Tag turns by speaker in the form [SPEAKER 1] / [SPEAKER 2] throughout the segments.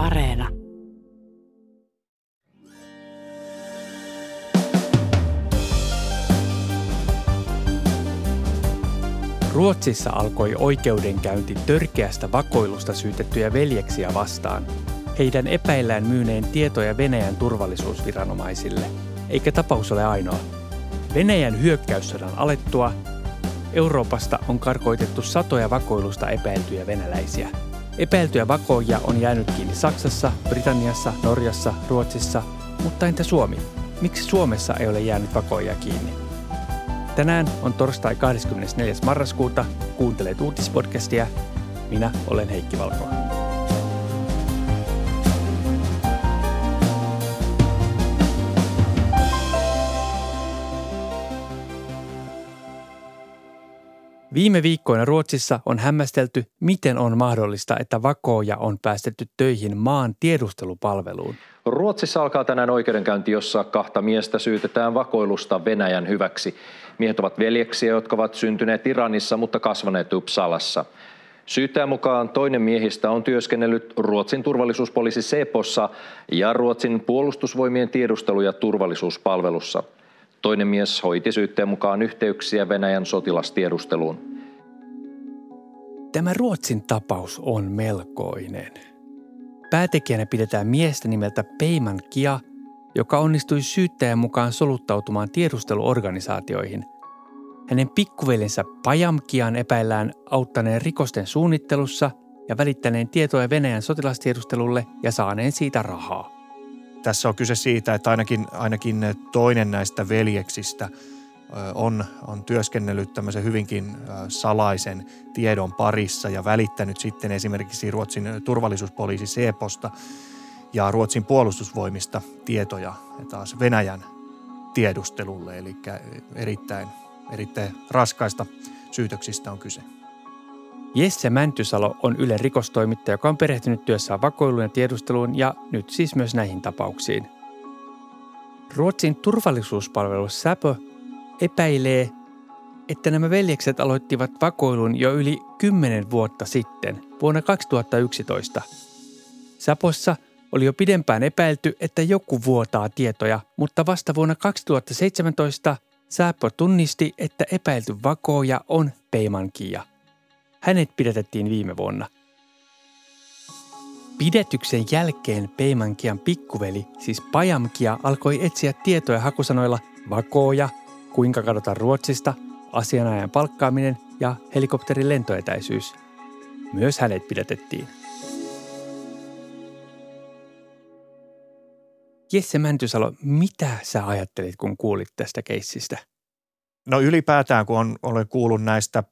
[SPEAKER 1] Areena.
[SPEAKER 2] Ruotsissa alkoi oikeudenkäynti törkeästä vakoilusta syytettyjä veljeksiä vastaan. Heidän epäillään myyneen tietoja Venäjän turvallisuusviranomaisille, eikä tapaus ole ainoa. Venäjän hyökkäyssodan alettua Euroopasta on karkoitettu satoja vakoilusta epäiltyjä venäläisiä. Epäiltyjä vakoja on jäänyt kiinni Saksassa, Britanniassa, Norjassa, Ruotsissa, mutta entä Suomi? Miksi Suomessa ei ole jäänyt vakoja kiinni? Tänään on torstai 24. marraskuuta. Kuuntelet uutispodcastia. Minä olen Heikki Valko. Viime viikkoina Ruotsissa on hämmästelty, miten on mahdollista, että vakoja on päästetty töihin maan tiedustelupalveluun.
[SPEAKER 3] Ruotsissa alkaa tänään oikeudenkäynti, jossa kahta miestä syytetään vakoilusta Venäjän hyväksi. Miehet ovat veljeksiä, jotka ovat syntyneet Iranissa, mutta kasvaneet Uppsalassa. Syyttäjän mukaan toinen miehistä on työskennellyt Ruotsin turvallisuuspoliisi Sepossa ja Ruotsin puolustusvoimien tiedustelu- ja turvallisuuspalvelussa. Toinen mies hoiti syyttäjän mukaan yhteyksiä Venäjän sotilastiedusteluun.
[SPEAKER 2] Tämä Ruotsin tapaus on melkoinen. Päätekijänä pidetään miestä nimeltä Peiman Kia, joka onnistui syyttäjän mukaan soluttautumaan tiedusteluorganisaatioihin. Hänen pikkuveljensä Pajamkian epäillään auttaneen rikosten suunnittelussa ja välittäneen tietoja Venäjän sotilastiedustelulle ja saaneen siitä rahaa.
[SPEAKER 4] Tässä on kyse siitä, että ainakin, ainakin toinen näistä veljeksistä on, on työskennellyt tämmöisen hyvinkin salaisen tiedon parissa ja välittänyt sitten esimerkiksi Ruotsin turvallisuuspoliisi Seposta ja Ruotsin puolustusvoimista tietoja taas Venäjän tiedustelulle, eli erittäin, erittäin raskaista syytöksistä on kyse.
[SPEAKER 2] Jesse Mäntysalo on Yle rikostoimittaja, joka on perehtynyt työssään vakoiluun ja tiedusteluun ja nyt siis myös näihin tapauksiin. Ruotsin turvallisuuspalvelu Säpö epäilee, että nämä veljekset aloittivat vakoilun jo yli 10 vuotta sitten, vuonna 2011. Sapossa oli jo pidempään epäilty, että joku vuotaa tietoja, mutta vasta vuonna 2017 Säpö tunnisti, että epäilty vakooja on Peimankia. Hänet pidätettiin viime vuonna. Pidetyksen jälkeen Peimankian pikkuveli, siis Pajamkia, alkoi etsiä tietoja hakusanoilla vakooja, kuinka kadota Ruotsista, asianajan palkkaaminen ja helikopterin lentoetäisyys. Myös hänet pidätettiin. Jesse Mäntysalo, mitä sä ajattelit, kun kuulit tästä keissistä?
[SPEAKER 4] No ylipäätään, kun on, olen kuullut näistä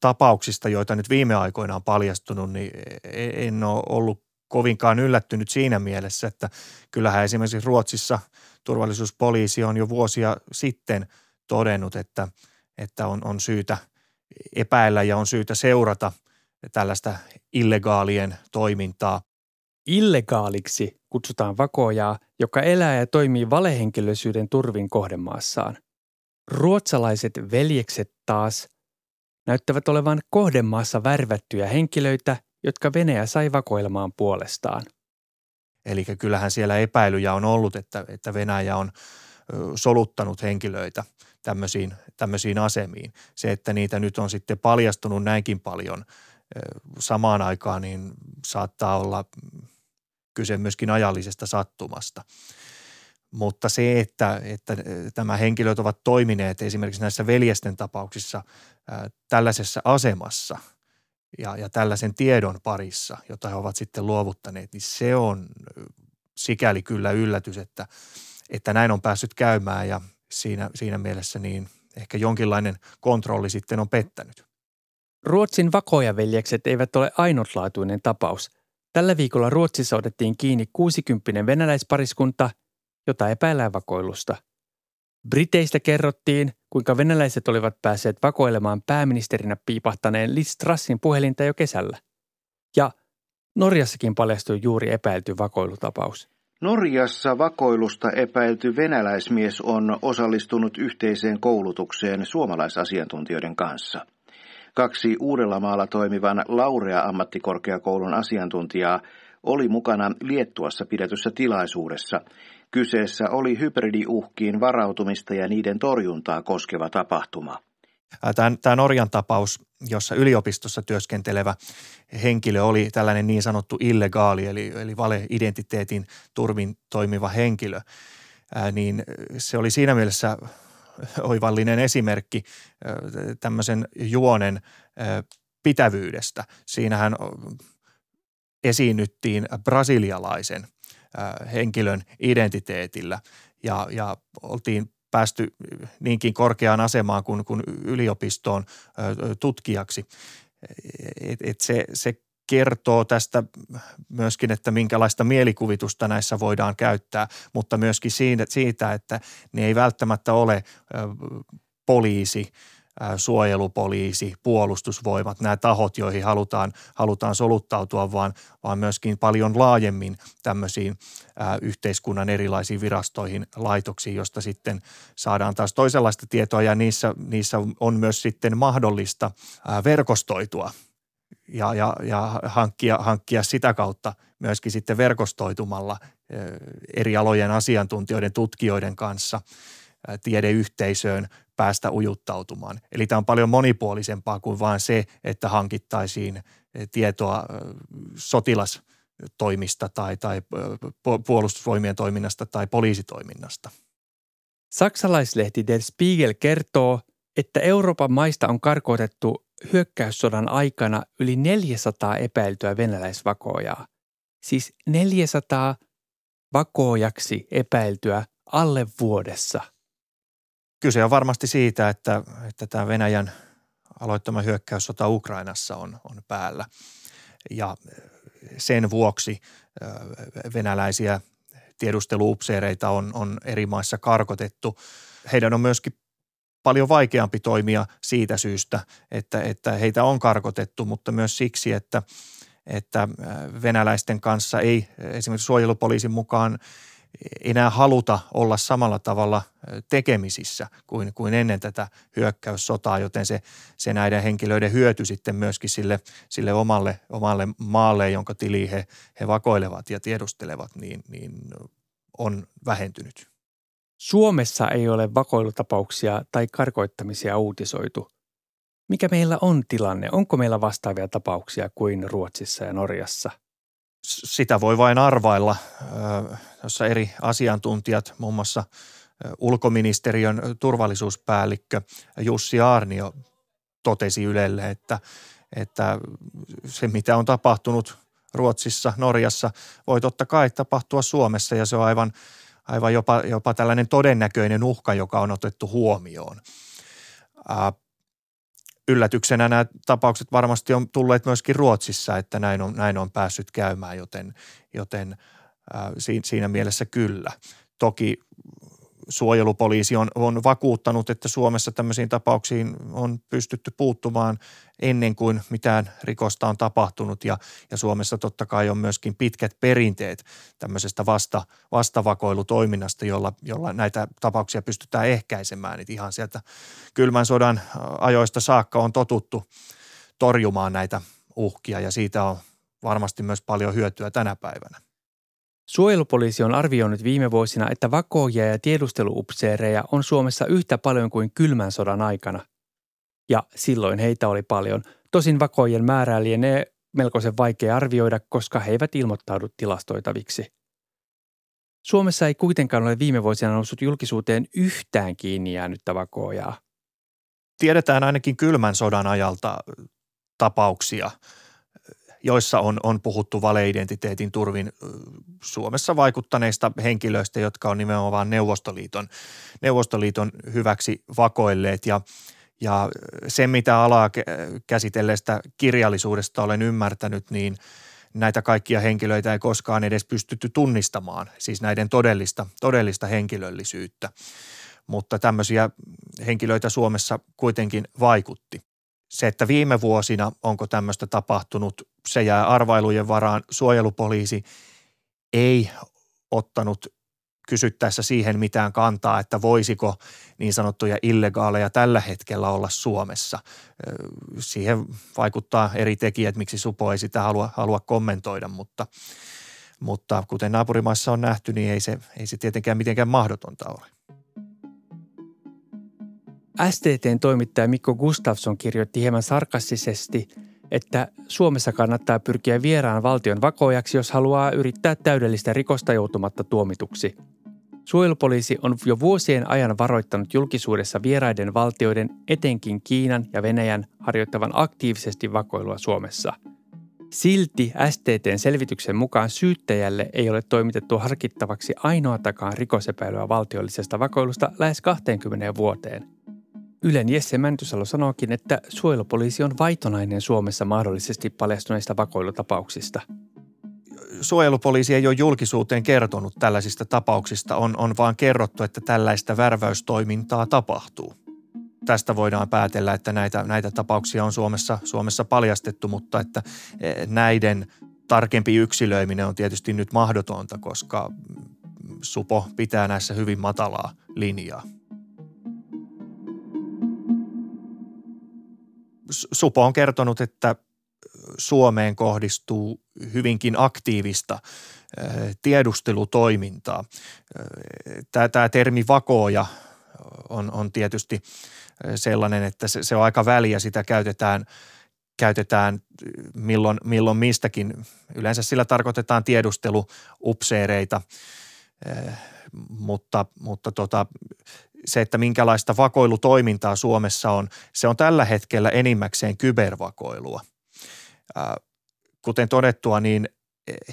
[SPEAKER 4] tapauksista, joita nyt viime aikoina on paljastunut, niin e-, en ole ollut kovinkaan yllättynyt siinä mielessä, että kyllähän esimerkiksi Ruotsissa turvallisuuspoliisi on jo vuosia sitten todennut, että, että on, on syytä epäillä ja on syytä seurata tällaista illegaalien toimintaa.
[SPEAKER 2] Illegaaliksi kutsutaan vakojaa, joka elää ja toimii valehenkilöisyyden turvin kohdemaassaan. Ruotsalaiset veljekset taas näyttävät olevan kohdemaassa värvättyjä henkilöitä, jotka Venäjä sai vakoilemaan puolestaan.
[SPEAKER 4] Eli kyllähän siellä epäilyjä on ollut, että, että Venäjä on soluttanut henkilöitä tämmöisiin, tämmöisiin asemiin. Se, että niitä nyt on sitten paljastunut näinkin paljon samaan aikaan, niin saattaa olla kyse myöskin ajallisesta sattumasta. Mutta se, että, että tämä henkilöt ovat toimineet esimerkiksi näissä veljesten tapauksissa ää, tällaisessa asemassa ja, ja tällaisen tiedon parissa, jota he ovat sitten luovuttaneet, niin se on sikäli kyllä yllätys, että, että näin on päässyt käymään ja siinä, siinä mielessä niin ehkä jonkinlainen kontrolli sitten on pettänyt.
[SPEAKER 2] Ruotsin vakojaveljekset eivät ole ainutlaatuinen tapaus. Tällä viikolla Ruotsissa otettiin kiinni 60 venäläispariskunta – jota epäillään vakoilusta. Briteistä kerrottiin, kuinka venäläiset olivat päässeet vakoilemaan pääministerinä piipahtaneen Liz Trassin puhelinta jo kesällä. Ja Norjassakin paljastui juuri epäilty vakoilutapaus.
[SPEAKER 5] Norjassa vakoilusta epäilty venäläismies on osallistunut yhteiseen koulutukseen suomalaisasiantuntijoiden kanssa. Kaksi Uudellamaalla toimivan Laurea ammattikorkeakoulun asiantuntijaa oli mukana Liettuassa pidetyssä tilaisuudessa. Kyseessä oli hybridiuhkiin varautumista ja niiden torjuntaa koskeva tapahtuma.
[SPEAKER 4] Tämä, Norjan tapaus, jossa yliopistossa työskentelevä henkilö oli tällainen niin sanottu illegaali, eli, eli vale-identiteetin turvin toimiva henkilö, niin se oli siinä mielessä oivallinen esimerkki tämmöisen juonen pitävyydestä. Siinähän esiinnyttiin brasilialaisen henkilön identiteetillä ja, ja oltiin päästy niinkin korkeaan asemaan kuin, kuin yliopistoon tutkijaksi. Et, et se, se kertoo tästä myöskin, että minkälaista mielikuvitusta näissä voidaan käyttää, mutta myöskin siitä, siitä että ne ei välttämättä ole poliisi, suojelupoliisi, puolustusvoimat, nämä tahot, joihin halutaan, halutaan soluttautua, vaan, vaan myöskin paljon laajemmin tämmöisiin ää, yhteiskunnan erilaisiin virastoihin, laitoksiin, josta sitten saadaan taas toisenlaista tietoa. Ja niissä, niissä on myös sitten mahdollista ää, verkostoitua ja, ja, ja hankkia, hankkia sitä kautta myöskin sitten verkostoitumalla eri alojen asiantuntijoiden, tutkijoiden kanssa tiedeyhteisöön päästä ujuttautumaan. Eli tämä on paljon monipuolisempaa kuin vain se, että hankittaisiin tietoa sotilastoimista tai, tai puolustusvoimien toiminnasta tai poliisitoiminnasta.
[SPEAKER 2] Saksalaislehti Der Spiegel kertoo, että Euroopan maista on karkotettu hyökkäyssodan aikana yli 400 epäiltyä venäläisvakoojaa. Siis 400 vakoojaksi epäiltyä alle vuodessa.
[SPEAKER 4] Kyse on varmasti siitä, että, että tämä Venäjän aloittama hyökkäyssota Ukrainassa on, on päällä. Ja sen vuoksi venäläisiä tiedusteluupseereita on, on eri maissa karkotettu. Heidän on myöskin paljon vaikeampi toimia siitä syystä, että, että heitä on karkotettu, mutta myös siksi, että, että venäläisten kanssa ei esimerkiksi suojelupoliisin mukaan enää haluta olla samalla tavalla tekemisissä kuin, kuin ennen tätä hyökkäyssotaa, joten se, se näiden henkilöiden hyöty sitten myöskin sille, sille omalle, omalle maalle, jonka tili he, he vakoilevat ja tiedustelevat, niin, niin on vähentynyt.
[SPEAKER 2] Suomessa ei ole vakoilutapauksia tai karkoittamisia uutisoitu. Mikä meillä on tilanne? Onko meillä vastaavia tapauksia kuin Ruotsissa ja Norjassa?
[SPEAKER 4] Sitä voi vain arvailla, jossa eri asiantuntijat, muun muassa ulkoministeriön turvallisuuspäällikkö Jussi Arnio totesi Ylelle, että, että se mitä on tapahtunut Ruotsissa, Norjassa, voi totta kai tapahtua Suomessa ja se on aivan – aivan jopa, jopa tällainen todennäköinen uhka, joka on otettu huomioon. Ää, yllätyksenä nämä tapaukset varmasti on tulleet myöskin Ruotsissa, että näin on, näin on päässyt käymään, joten, joten ää, siinä mielessä kyllä. Toki suojelupoliisi on, on vakuuttanut, että Suomessa tämmöisiin tapauksiin on pystytty puuttumaan ennen kuin mitään rikosta on tapahtunut ja, ja Suomessa totta kai on myöskin pitkät perinteet tämmöisestä vasta, vastavakoilutoiminnasta, jolla, jolla näitä tapauksia pystytään ehkäisemään. Et ihan sieltä kylmän sodan ajoista saakka on totuttu torjumaan näitä uhkia ja siitä on varmasti myös paljon hyötyä tänä päivänä.
[SPEAKER 2] Suojelupoliisi on arvioinut viime vuosina, että vakoojia ja tiedusteluupseereja on Suomessa yhtä paljon kuin kylmän sodan aikana. Ja silloin heitä oli paljon. Tosin vakoojien määrää lienee melkoisen vaikea arvioida, koska he eivät ilmoittaudu tilastoitaviksi. Suomessa ei kuitenkaan ole viime vuosina noussut julkisuuteen yhtään kiinni jäänyttä vakoojaa.
[SPEAKER 4] Tiedetään ainakin kylmän sodan ajalta tapauksia – joissa on, on puhuttu valeidentiteetin turvin Suomessa vaikuttaneista henkilöistä, jotka on nimenomaan Neuvostoliiton, Neuvostoliiton hyväksi vakoilleet ja ja se, mitä alaa käsitelleestä kirjallisuudesta olen ymmärtänyt, niin näitä kaikkia henkilöitä ei koskaan edes pystytty tunnistamaan, siis näiden todellista, todellista henkilöllisyyttä. Mutta tämmöisiä henkilöitä Suomessa kuitenkin vaikutti. Se, että viime vuosina onko tämmöistä tapahtunut, se jää arvailujen varaan. Suojelupoliisi ei ottanut kysyttäessä siihen mitään kantaa, että voisiko niin sanottuja illegaaleja tällä hetkellä olla Suomessa. Siihen vaikuttaa eri tekijät, miksi Supo ei sitä halua, halua kommentoida, mutta, mutta kuten naapurimaissa on nähty, niin ei se, ei se tietenkään mitenkään mahdotonta ole.
[SPEAKER 2] STTn toimittaja Mikko Gustafsson kirjoitti hieman sarkastisesti, että Suomessa kannattaa pyrkiä vieraan valtion vakojaksi, jos haluaa yrittää täydellistä rikosta joutumatta tuomituksi. Suojelupoliisi on jo vuosien ajan varoittanut julkisuudessa vieraiden valtioiden, etenkin Kiinan ja Venäjän, harjoittavan aktiivisesti vakoilua Suomessa. Silti STTn selvityksen mukaan syyttäjälle ei ole toimitettu harkittavaksi ainoatakaan rikosepäilyä valtiollisesta vakoilusta lähes 20 vuoteen – Ylen Jesse Mäntysalo sanookin, että suojelupoliisi on vaitonainen Suomessa mahdollisesti paljastuneista vakoilutapauksista.
[SPEAKER 4] Suojelupoliisi ei ole julkisuuteen kertonut tällaisista tapauksista, on, on vaan kerrottu, että tällaista värväystoimintaa tapahtuu. Tästä voidaan päätellä, että näitä, näitä tapauksia on Suomessa, Suomessa paljastettu, mutta että e, näiden tarkempi yksilöiminen on tietysti nyt mahdotonta, koska Supo pitää näissä hyvin matalaa linjaa. Supo on kertonut, että Suomeen kohdistuu hyvinkin aktiivista tiedustelutoimintaa. Tämä, tämä termi vakooja on, on tietysti sellainen, että se, se on aika väliä, sitä käytetään, käytetään milloin, milloin mistäkin. Yleensä sillä tarkoitetaan tiedusteluupseereita, mutta, mutta tota, se, että minkälaista vakoilutoimintaa Suomessa on, se on tällä hetkellä enimmäkseen kybervakoilua. Kuten todettua, niin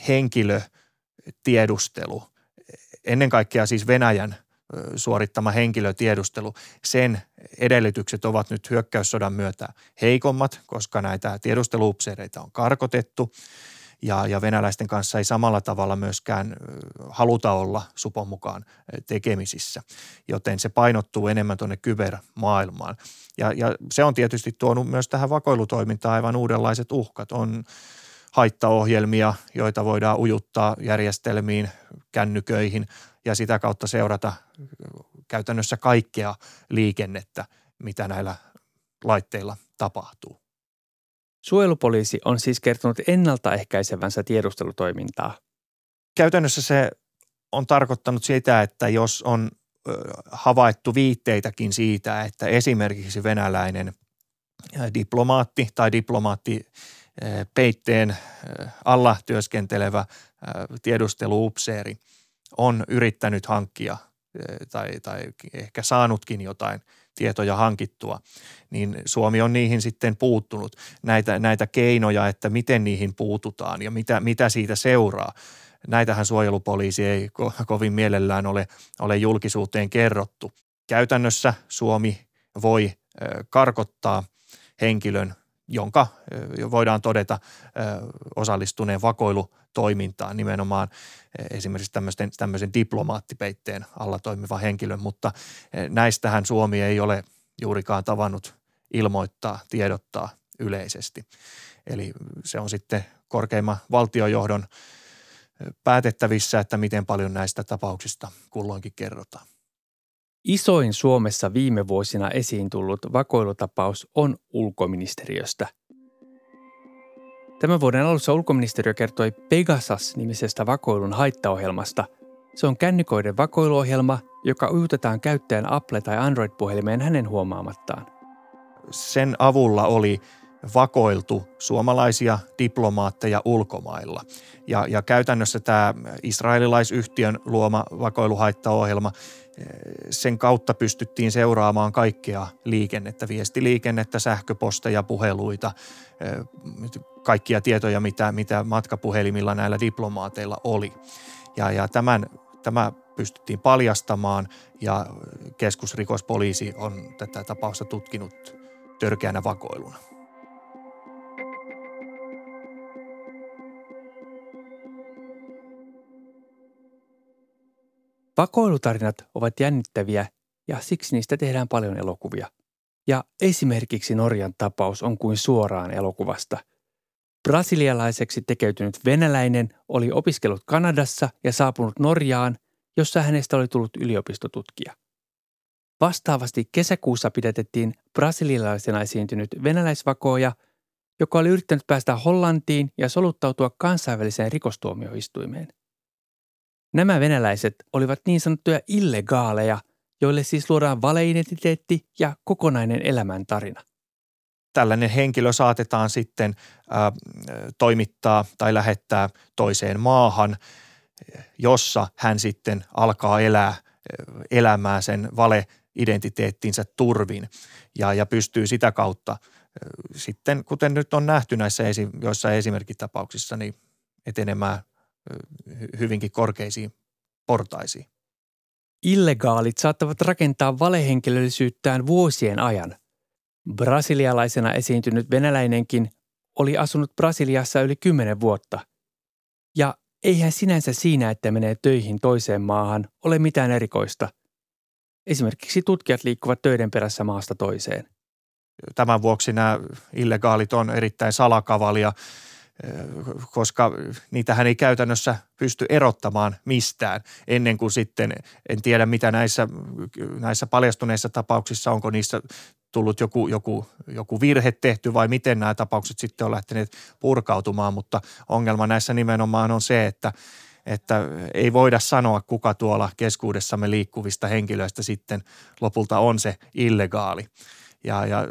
[SPEAKER 4] henkilötiedustelu, ennen kaikkea siis Venäjän suorittama henkilötiedustelu, sen edellytykset ovat nyt hyökkäyssodan myötä heikommat, koska näitä tiedusteluupseereita on karkotettu – ja, ja venäläisten kanssa ei samalla tavalla myöskään haluta olla supon mukaan tekemisissä, joten se painottuu enemmän tuonne kybermaailmaan. Ja, ja se on tietysti tuonut myös tähän vakoilutoimintaan aivan uudenlaiset uhkat. On haittaohjelmia, joita voidaan ujuttaa järjestelmiin, kännyköihin ja sitä kautta seurata käytännössä kaikkea liikennettä, mitä näillä laitteilla tapahtuu.
[SPEAKER 2] Suojelupoliisi on siis kertonut ennaltaehkäisevänsä tiedustelutoimintaa.
[SPEAKER 4] Käytännössä se on tarkoittanut sitä, että jos on havaittu viitteitäkin siitä, että esimerkiksi venäläinen diplomaatti tai diplomaatti peitteen alla työskentelevä tiedusteluupseeri on yrittänyt hankkia tai, tai ehkä saanutkin jotain tietoja hankittua, niin Suomi on niihin sitten puuttunut. Näitä, näitä keinoja, että miten niihin puututaan ja mitä, mitä siitä seuraa. Näitähän suojelupoliisi ei ko- kovin mielellään ole, ole julkisuuteen kerrottu. Käytännössä Suomi voi karkottaa henkilön, jonka voidaan todeta osallistuneen vakoilutoimintaan nimenomaan esimerkiksi tämmöisen, tämmöisen diplomaattipeitteen alla toimiva henkilön, mutta näistähän Suomi ei ole juurikaan tavannut ilmoittaa, tiedottaa yleisesti. Eli se on sitten korkeimman valtiojohdon päätettävissä, että miten paljon näistä tapauksista kulloinkin kerrotaan.
[SPEAKER 2] Isoin Suomessa viime vuosina esiin tullut vakoilutapaus on ulkoministeriöstä. Tämän vuoden alussa ulkoministeriö kertoi Pegasas-nimisestä vakoilun haittaohjelmasta. Se on kännykoiden vakoiluohjelma, joka ujutetaan käyttäjän Apple- tai Android-puhelimeen hänen huomaamattaan.
[SPEAKER 4] Sen avulla oli vakoiltu suomalaisia diplomaatteja ulkomailla. Ja, ja käytännössä tämä israelilaisyhtiön luoma vakoiluhaittaohjelma, sen kautta pystyttiin seuraamaan kaikkea liikennettä, viestiliikennettä, sähköposteja, puheluita, kaikkia tietoja, mitä, mitä matkapuhelimilla näillä diplomaateilla oli. Ja, ja tämän, tämä pystyttiin paljastamaan ja keskusrikospoliisi on tätä tapausta tutkinut törkeänä vakoiluna.
[SPEAKER 2] Vakoilutarinat ovat jännittäviä ja siksi niistä tehdään paljon elokuvia. Ja esimerkiksi Norjan tapaus on kuin suoraan elokuvasta. Brasilialaiseksi tekeytynyt venäläinen oli opiskellut Kanadassa ja saapunut Norjaan, jossa hänestä oli tullut yliopistotutkija. Vastaavasti kesäkuussa pidätettiin brasilialaisena esiintynyt venäläisvakooja, joka oli yrittänyt päästä Hollantiin ja soluttautua kansainväliseen rikostuomioistuimeen. Nämä venäläiset olivat niin sanottuja illegaaleja, joille siis luodaan valeidentiteetti ja kokonainen elämäntarina.
[SPEAKER 4] Tällainen henkilö saatetaan sitten äh, toimittaa tai lähettää toiseen maahan, jossa hän sitten alkaa elää elämää sen valeidentiteettinsä turvin ja, ja pystyy sitä kautta sitten, kuten nyt on nähty näissä esi- joissain esimerkkitapauksissa, niin etenemään hyvinkin korkeisiin portaisiin.
[SPEAKER 2] Illegaalit saattavat rakentaa valehenkilöllisyyttään vuosien ajan. Brasilialaisena esiintynyt venäläinenkin oli asunut Brasiliassa yli kymmenen vuotta. Ja eihän sinänsä siinä, että menee töihin toiseen maahan, ole mitään erikoista. Esimerkiksi tutkijat liikkuvat töiden perässä maasta toiseen.
[SPEAKER 4] Tämän vuoksi nämä illegaalit on erittäin salakavalia koska niitähän ei käytännössä pysty erottamaan mistään ennen kuin sitten, en tiedä mitä näissä, näissä paljastuneissa tapauksissa, onko niissä tullut joku, joku, joku virhe tehty vai miten nämä tapaukset sitten on lähteneet purkautumaan, mutta ongelma näissä nimenomaan on se, että että ei voida sanoa, kuka tuolla keskuudessamme liikkuvista henkilöistä sitten lopulta on se illegaali. Ja, ja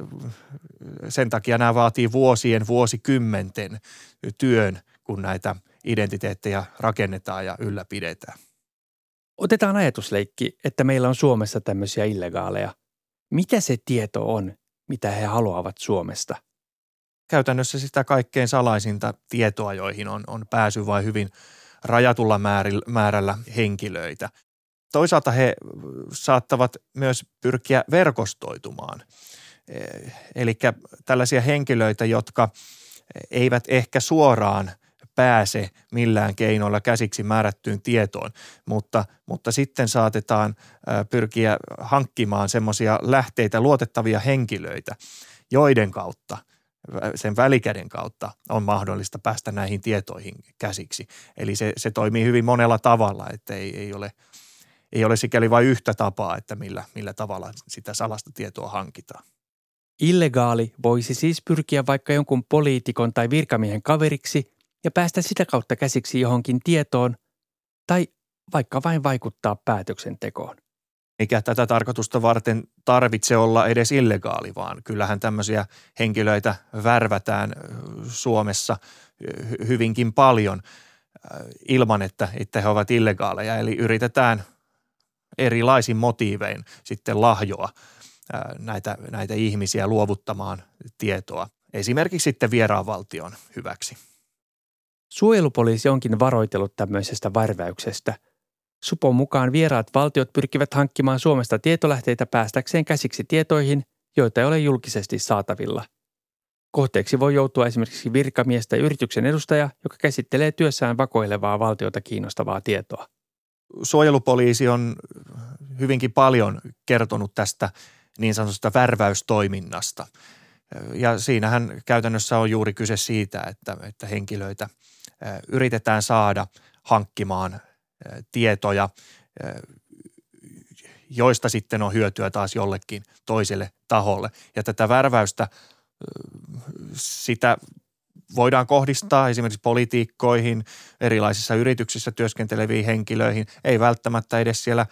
[SPEAKER 4] sen takia nämä vaatii vuosien, vuosikymmenten työn, kun näitä identiteettejä rakennetaan ja ylläpidetään.
[SPEAKER 2] Otetaan ajatusleikki, että meillä on Suomessa tämmöisiä illegaaleja. Mitä se tieto on, mitä he haluavat Suomesta?
[SPEAKER 4] Käytännössä sitä kaikkein salaisinta tietoa, joihin on, on pääsy vain hyvin rajatulla määrällä henkilöitä. Toisaalta he saattavat myös pyrkiä verkostoitumaan. Eli tällaisia henkilöitä, jotka eivät ehkä suoraan pääse millään keinoilla käsiksi määrättyyn tietoon, mutta, mutta sitten saatetaan pyrkiä hankkimaan semmoisia lähteitä, luotettavia henkilöitä, joiden kautta sen välikäden kautta on mahdollista päästä näihin tietoihin käsiksi. Eli se, se toimii hyvin monella tavalla, että ei, ei, ole, ei ole sikäli vain yhtä tapaa, että millä, millä tavalla sitä salasta tietoa hankitaan.
[SPEAKER 2] Illegaali voisi siis pyrkiä vaikka jonkun poliitikon tai virkamiehen kaveriksi ja päästä sitä kautta käsiksi johonkin tietoon tai vaikka vain vaikuttaa päätöksentekoon.
[SPEAKER 4] Eikä tätä tarkoitusta varten tarvitse olla edes illegaali, vaan kyllähän tämmöisiä henkilöitä värvätään Suomessa hyvinkin paljon ilman, että, että he ovat illegaaleja. Eli yritetään erilaisin motiivein sitten lahjoa – näitä, näitä ihmisiä luovuttamaan tietoa esimerkiksi sitten vieraanvaltion hyväksi.
[SPEAKER 2] Suojelupoliisi onkin varoitellut tämmöisestä värväyksestä. Supon mukaan vieraat valtiot pyrkivät hankkimaan Suomesta tietolähteitä päästäkseen käsiksi tietoihin, joita ei ole julkisesti saatavilla. Kohteeksi voi joutua esimerkiksi virkamies tai yrityksen edustaja, joka käsittelee työssään vakoilevaa valtiota kiinnostavaa tietoa.
[SPEAKER 4] Suojelupoliisi on hyvinkin paljon kertonut tästä niin sanotusta värväystoiminnasta. Ja siinähän käytännössä on juuri kyse siitä, että, että henkilöitä yritetään saada hankkimaan tietoja, joista sitten on hyötyä taas jollekin toiselle taholle. Ja tätä värväystä, sitä voidaan kohdistaa esimerkiksi politiikkoihin, erilaisissa yrityksissä työskenteleviin henkilöihin, ei välttämättä edes siellä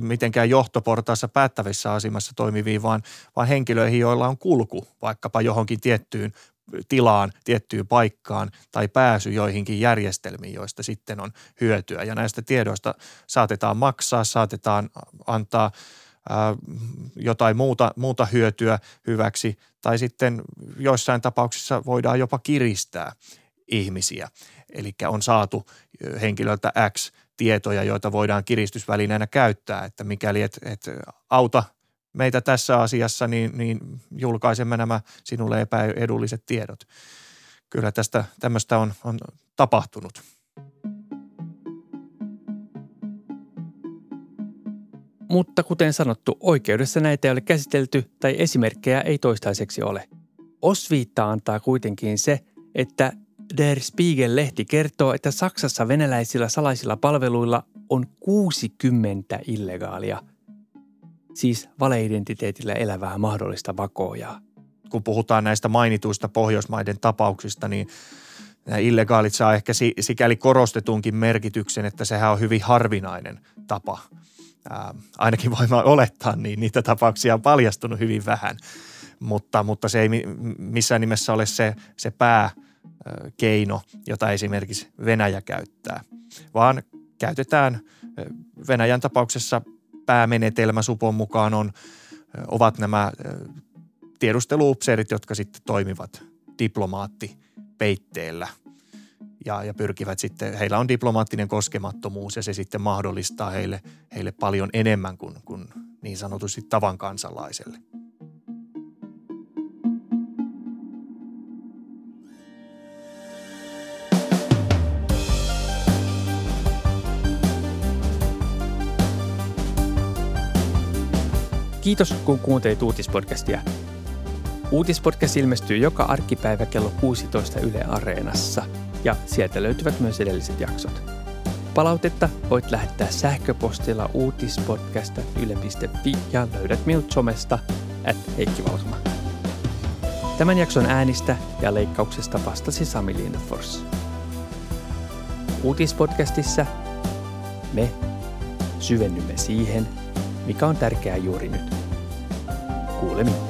[SPEAKER 4] mitenkään johtoportaassa päättävissä asemassa toimiviin, vaan, vaan henkilöihin, joilla on kulku vaikkapa johonkin tiettyyn tilaan, tiettyyn paikkaan tai pääsy joihinkin järjestelmiin, joista sitten on hyötyä. Ja näistä tiedoista saatetaan maksaa, saatetaan antaa – jotain muuta, muuta hyötyä hyväksi tai sitten joissain tapauksissa voidaan jopa kiristää ihmisiä. Eli on saatu henkilöltä X tietoja, joita voidaan kiristysvälineenä käyttää, että mikäli et, et auta meitä tässä asiassa, niin, niin julkaisemme nämä sinulle epäedulliset tiedot. Kyllä tästä tämmöistä on, on tapahtunut.
[SPEAKER 2] Mutta kuten sanottu, oikeudessa näitä ei ole käsitelty tai esimerkkejä ei toistaiseksi ole. Osviittaa antaa kuitenkin se, että Der Spiegel-lehti kertoo, että Saksassa venäläisillä salaisilla palveluilla on 60 illegaalia, siis valeidentiteetillä elävää mahdollista vakoojaa.
[SPEAKER 4] Kun puhutaan näistä mainituista Pohjoismaiden tapauksista, niin nämä illegaalit saa ehkä sikäli korostetunkin merkityksen, että sehän on hyvin harvinainen tapa. Ää, ainakin voimme olettaa, niin niitä tapauksia on paljastunut hyvin vähän, mutta, mutta se ei missään nimessä ole se, se pääkeino, jota esimerkiksi Venäjä käyttää, vaan käytetään Venäjän tapauksessa päämenetelmä supon mukaan on, ovat nämä tiedusteluupseerit, jotka sitten toimivat diplomaattipeitteellä ja, ja pyrkivät sitten, heillä on diplomaattinen koskemattomuus ja se sitten mahdollistaa heille, heille paljon enemmän kuin, kuin niin sanotusti tavan kansalaiselle.
[SPEAKER 2] Kiitos, kun kuuntelit uutispodcastia. Uutispodcast ilmestyy joka arkipäivä kello 16 Yle Areenassa ja sieltä löytyvät myös edelliset jaksot. Palautetta voit lähettää sähköpostilla uutispodcast.yle.fi ja löydät minut somesta at Heikki Valkma. Tämän jakson äänistä ja leikkauksesta vastasi Sami Lindfors. Uutispodcastissa me syvennymme siihen, mikä on tärkeää juuri nyt. Kuulemiin.